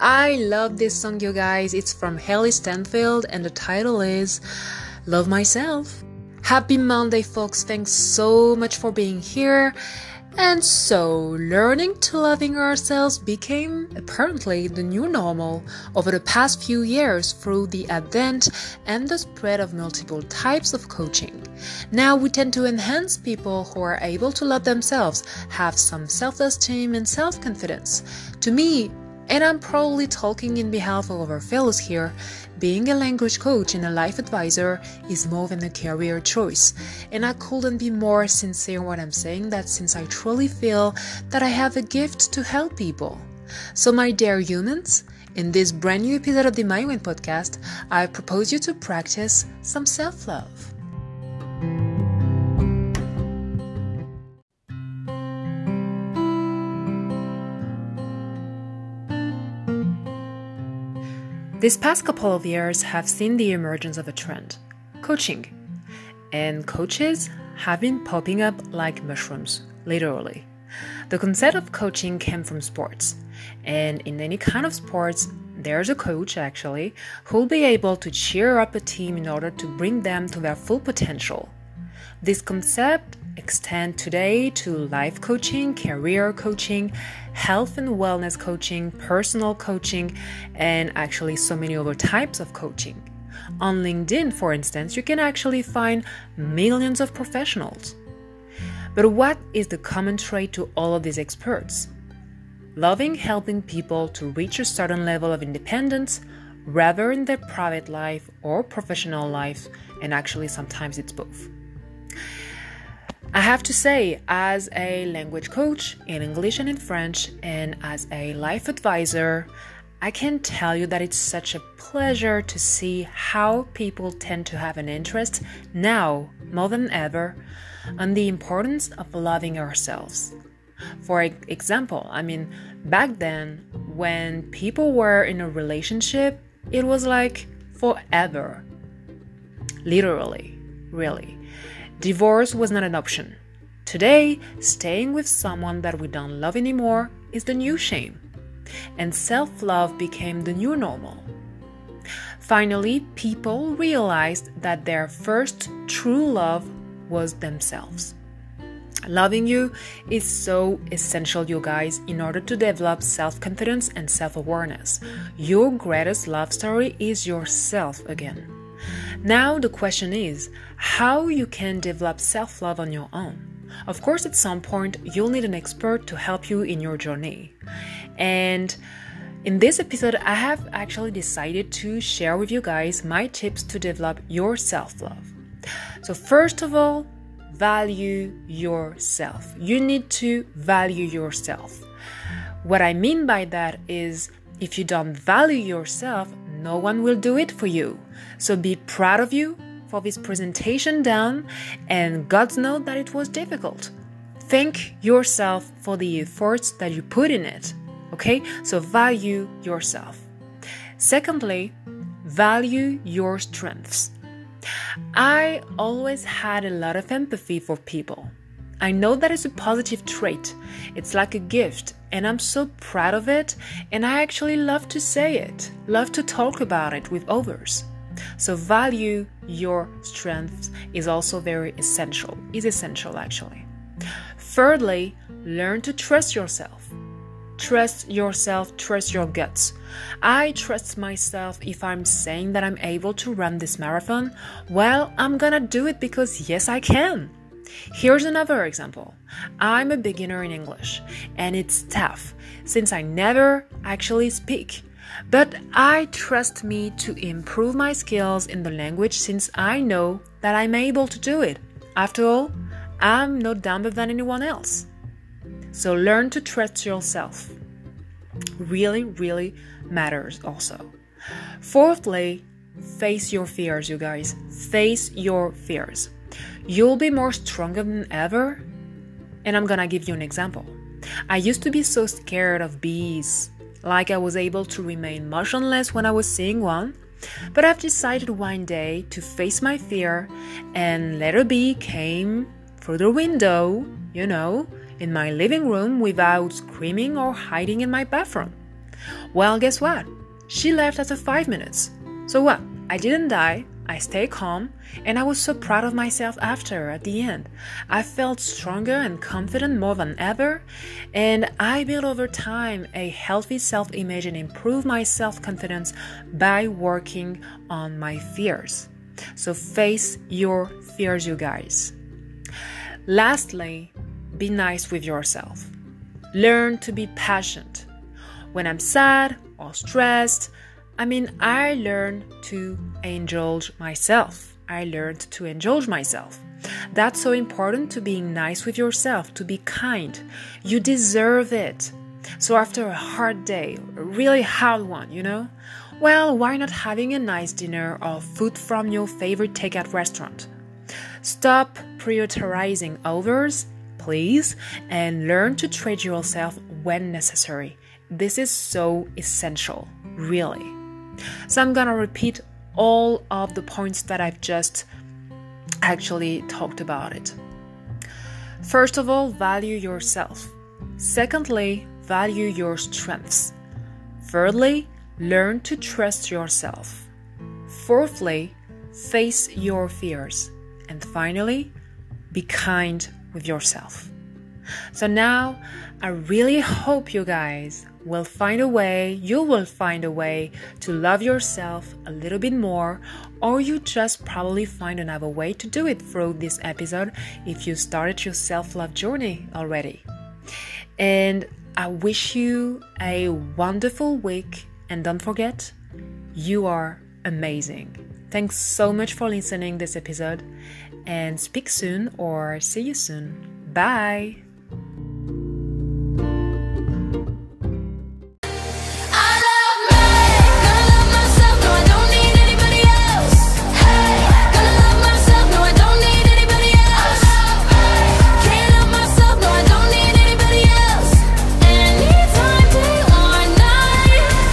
I love this song, you guys. It's from Hailee Steinfeld, and the title is Love Myself. Happy Monday, folks. Thanks so much for being here. And so, learning to loving ourselves became apparently the new normal over the past few years through the advent and the spread of multiple types of coaching. Now we tend to enhance people who are able to love themselves, have some self esteem and self confidence. To me, and I'm probably talking in behalf of our fellows here, being a language coach and a life advisor is more than a career choice. And I couldn't be more sincere when I'm saying that since I truly feel that I have a gift to help people. So, my dear humans, in this brand new episode of the Maïwen podcast, I propose you to practice some self love. These past couple of years have seen the emergence of a trend coaching. And coaches have been popping up like mushrooms, literally. The concept of coaching came from sports. And in any kind of sports, there's a coach actually who'll be able to cheer up a team in order to bring them to their full potential. This concept extend today to life coaching, career coaching, health and wellness coaching, personal coaching, and actually so many other types of coaching. On LinkedIn, for instance, you can actually find millions of professionals. But what is the common trait to all of these experts? Loving helping people to reach a certain level of independence, rather in their private life or professional life, and actually sometimes it's both. I have to say, as a language coach in English and in French, and as a life advisor, I can tell you that it's such a pleasure to see how people tend to have an interest now more than ever on the importance of loving ourselves. For example, I mean, back then, when people were in a relationship, it was like forever. Literally, really. Divorce was not an option. Today, staying with someone that we don't love anymore is the new shame, and self love became the new normal. Finally, people realized that their first true love was themselves. Loving you is so essential, you guys, in order to develop self confidence and self awareness. Your greatest love story is yourself again. Now, the question is how you can develop self love on your own. Of course, at some point, you'll need an expert to help you in your journey. And in this episode, I have actually decided to share with you guys my tips to develop your self love. So, first of all, value yourself. You need to value yourself. What I mean by that is if you don't value yourself, no one will do it for you. So be proud of you for this presentation done, and God knows that it was difficult. Thank yourself for the efforts that you put in it. Okay, so value yourself. Secondly, value your strengths. I always had a lot of empathy for people. I know that is a positive trait. It's like a gift, and I'm so proud of it, and I actually love to say it, love to talk about it with others. So value your strengths is also very essential, is essential actually. Thirdly, learn to trust yourself. Trust yourself, trust your guts. I trust myself if I'm saying that I'm able to run this marathon. Well, I'm gonna do it because yes, I can. Here's another example. I'm a beginner in English, and it's tough since I never actually speak. But I trust me to improve my skills in the language since I know that I'm able to do it. After all, I'm no dumber than anyone else. So learn to trust yourself. Really, really matters also. Fourthly, face your fears, you guys. Face your fears. You'll be more stronger than ever. And I'm gonna give you an example. I used to be so scared of bees, like I was able to remain motionless when I was seeing one. But I've decided one day to face my fear, and let a bee came through the window, you know, in my living room without screaming or hiding in my bathroom. Well, guess what? She left after five minutes. So what? I didn't die. I stayed calm, and I was so proud of myself after at the end. I felt stronger and confident more than ever, and I built over time a healthy self image and improved my self confidence by working on my fears. So face your fears, you guys. Lastly, be nice with yourself. Learn to be patient. When I'm sad or stressed, I mean, I learned to indulge myself. I learned to indulge myself. That's so important to being nice with yourself, to be kind. You deserve it. So after a hard day, a really hard one, you know, well, why not having a nice dinner or food from your favorite takeout restaurant? Stop prioritizing others, please, and learn to treat yourself when necessary. This is so essential, really. So I'm gonna repeat all of the points that I've just actually talked about it. First of all, value yourself. Secondly, value your strengths. Thirdly, learn to trust yourself. Fourthly, face your fears. And finally, be kind with yourself. So now, I really hope you guys will find a way, you will find a way to love yourself a little bit more, or you just probably find another way to do it through this episode if you started your self love journey already. And I wish you a wonderful week, and don't forget, you are amazing. Thanks so much for listening this episode and speak soon or see you soon. Bye.